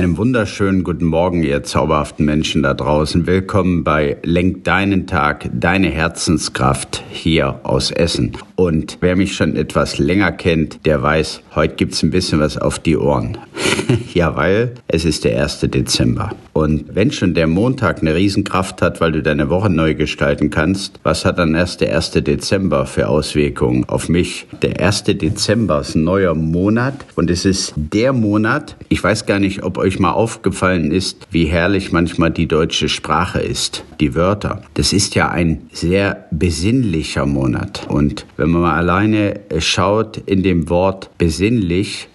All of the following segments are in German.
Einem wunderschönen guten Morgen, ihr zauberhaften Menschen da draußen. Willkommen bei Lenk deinen Tag, deine Herzenskraft hier aus Essen. Und wer mich schon etwas länger kennt, der weiß, heute gibt's ein bisschen was auf die Ohren. ja, weil es ist der 1. Dezember. Und wenn schon der Montag eine Riesenkraft hat, weil du deine Woche neu gestalten kannst, was hat dann erst der 1. Dezember für Auswirkungen auf mich? Der 1. Dezember ist ein neuer Monat und es ist der Monat, ich weiß gar nicht, ob euch mal aufgefallen ist, wie herrlich manchmal die deutsche Sprache ist, die Wörter. Das ist ja ein sehr besinnlicher Monat. Und wenn man mal alleine schaut in dem Wort besinnlich,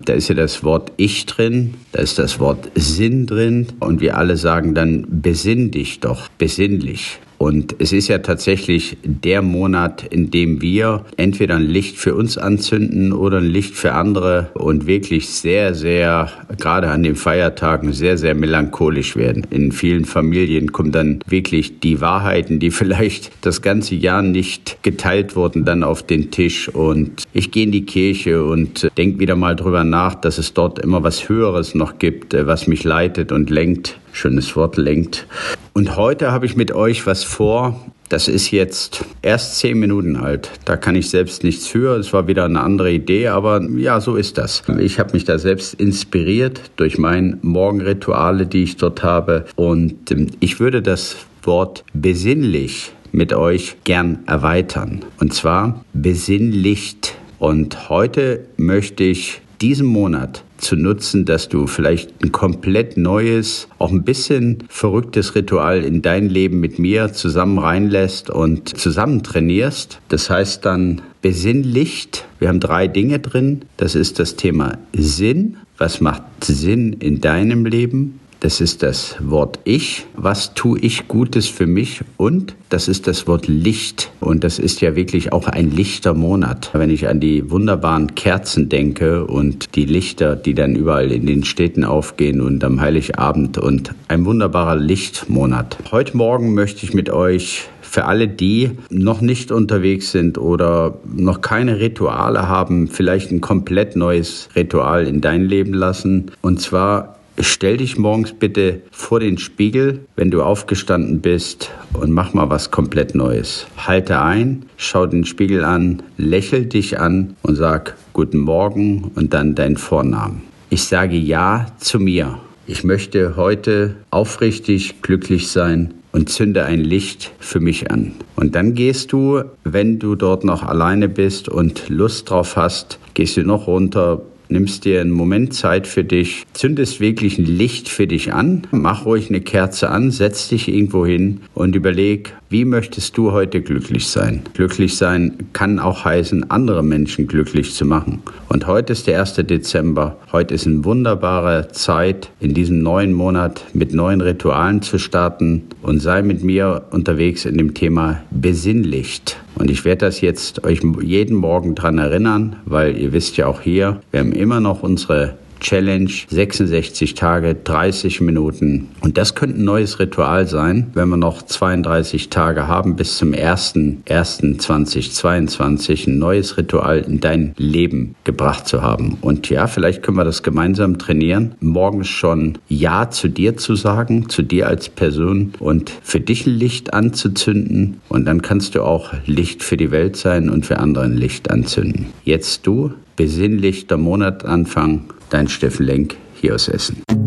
da ist ja das Wort Ich drin, da ist das Wort Sinn drin und wir alle sagen dann, besinn dich doch, besinnlich. Und es ist ja tatsächlich der Monat, in dem wir entweder ein Licht für uns anzünden oder ein Licht für andere und wirklich sehr, sehr, gerade an den Feiertagen, sehr, sehr melancholisch werden. In vielen Familien kommen dann wirklich die Wahrheiten, die vielleicht das ganze Jahr nicht geteilt wurden, dann auf den Tisch. Und ich gehe in die Kirche und denke wieder mal drüber nach, dass es dort immer was Höheres noch gibt, was mich leitet und lenkt schönes Wort lenkt. Und heute habe ich mit euch was vor. Das ist jetzt erst zehn Minuten alt. Da kann ich selbst nichts für. Es war wieder eine andere Idee, aber ja, so ist das. Ich habe mich da selbst inspiriert durch meine Morgenrituale, die ich dort habe. Und ähm, ich würde das Wort besinnlich mit euch gern erweitern. Und zwar besinnlicht. Und heute möchte ich diesen Monat zu nutzen, dass du vielleicht ein komplett neues, auch ein bisschen verrücktes Ritual in dein Leben mit mir zusammen reinlässt und zusammen trainierst. Das heißt dann besinnlicht. Wir haben drei Dinge drin. Das ist das Thema Sinn. Was macht Sinn in deinem Leben? Das ist das Wort Ich. Was tue ich Gutes für mich? Und das ist das Wort Licht. Und das ist ja wirklich auch ein lichter Monat. Wenn ich an die wunderbaren Kerzen denke und die Lichter, die dann überall in den Städten aufgehen und am Heiligabend und ein wunderbarer Lichtmonat. Heute Morgen möchte ich mit euch für alle die noch nicht unterwegs sind oder noch keine Rituale haben, vielleicht ein komplett neues Ritual in dein Leben lassen. Und zwar Stell dich morgens bitte vor den Spiegel, wenn du aufgestanden bist und mach mal was komplett Neues. Halte ein, schau den Spiegel an, lächel dich an und sag Guten Morgen und dann deinen Vornamen. Ich sage Ja zu mir. Ich möchte heute aufrichtig glücklich sein und zünde ein Licht für mich an. Und dann gehst du, wenn du dort noch alleine bist und Lust drauf hast, gehst du noch runter, nimmst dir einen Moment Zeit für dich, zündest wirklich ein Licht für dich an, mach ruhig eine Kerze an, setz dich irgendwo hin und überleg, wie möchtest du heute glücklich sein? Glücklich sein kann auch heißen, andere Menschen glücklich zu machen. Und heute ist der 1. Dezember. Heute ist eine wunderbare Zeit, in diesem neuen Monat mit neuen Ritualen zu starten und sei mit mir unterwegs in dem Thema Besinnlicht. Und ich werde das jetzt euch jeden Morgen dran erinnern, weil ihr wisst ja auch hier, wir haben immer noch unsere Challenge, 66 Tage, 30 Minuten. Und das könnte ein neues Ritual sein, wenn wir noch 32 Tage haben bis zum 1.1.2022 ein neues Ritual in dein Leben gebracht zu haben. Und ja, vielleicht können wir das gemeinsam trainieren, morgens schon Ja zu dir zu sagen, zu dir als Person und für dich ein Licht anzuzünden. Und dann kannst du auch Licht für die Welt sein und für andere ein Licht anzünden. Jetzt du, besinnlichter Monatanfang Dein Steffen Lenk hier aus Essen.